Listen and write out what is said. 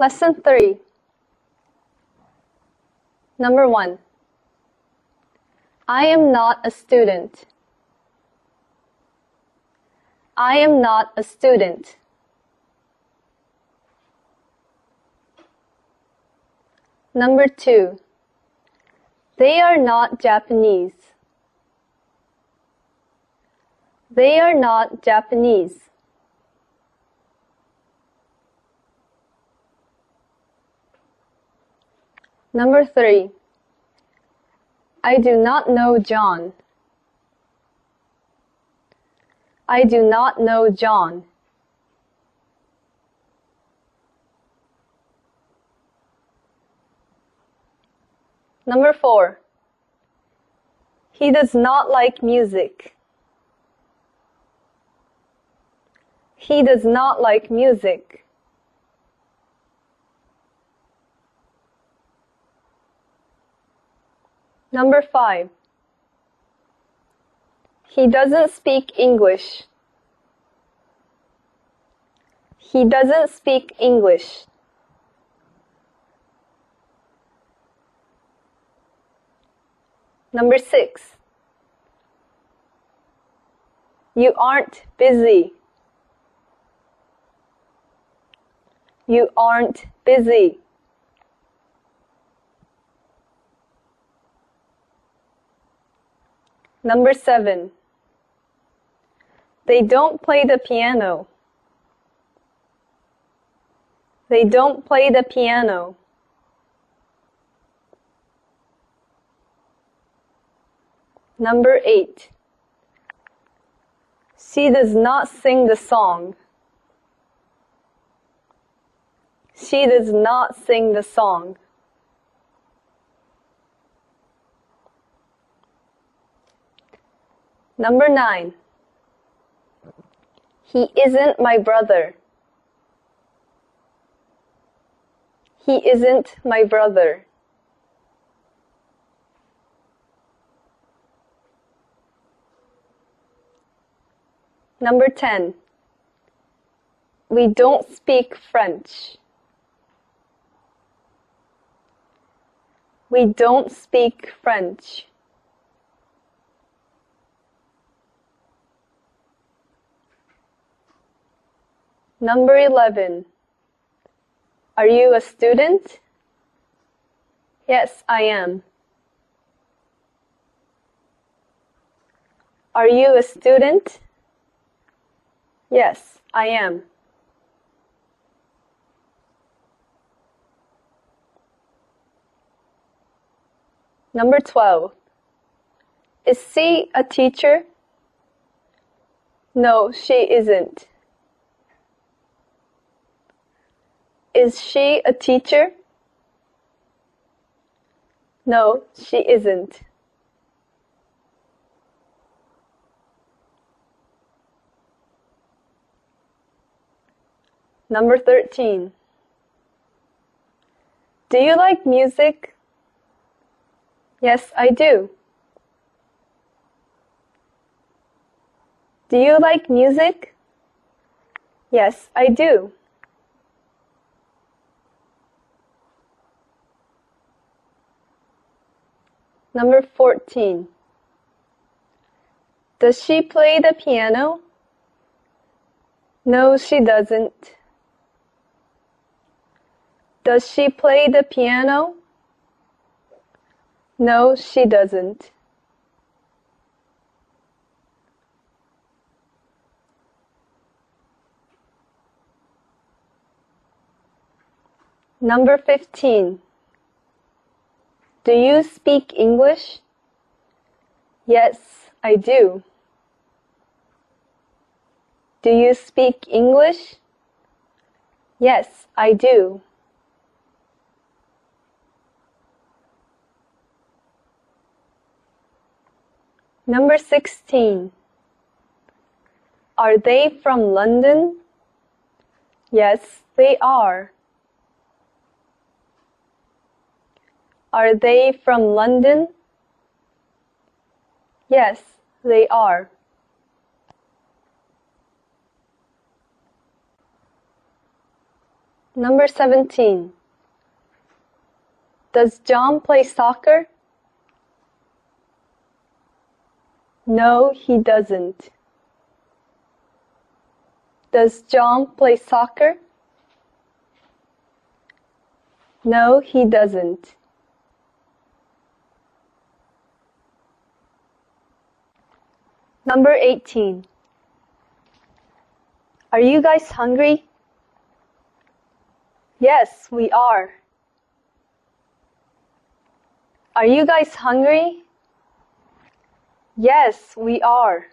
Lesson 3 Number 1 I am not a student. I am not a student. Number 2 They are not Japanese. They are not Japanese. Number 3 I do not know John. I do not know John. Number 4 He does not like music. He does not like music. Number 5 He doesn't speak English. He doesn't speak English. Number 6 You aren't busy. You aren't busy. Number 7 They don't play the piano. They don't play the piano. Number 8 She does not sing the song. She does not sing the song. Number 9 He isn't my brother. He isn't my brother. Number 10 We don't speak French. We don't speak French. Number 11 Are you a student? Yes, I am. Are you a student? Yes, I am. Number 12 Is she a teacher? No, she isn't. Is she a teacher? No, she isn't. Number 13 Do you like music? Yes, I do. Do you like music? Yes, I do. Number 14 Does she play the piano? No, she doesn't. Does she play the piano? No, she doesn't. Number 15 Do you speak English? Yes, I do. Do you speak English? Yes, I do. Number 16 Are they from London? Yes, they are. Are they from London? Yes, they are. Number 17. Does John play soccer? No, he doesn't. Does John play soccer? No, he doesn't. Number 18. Are you guys hungry? Yes, we are. Are you guys hungry? Yes, we are.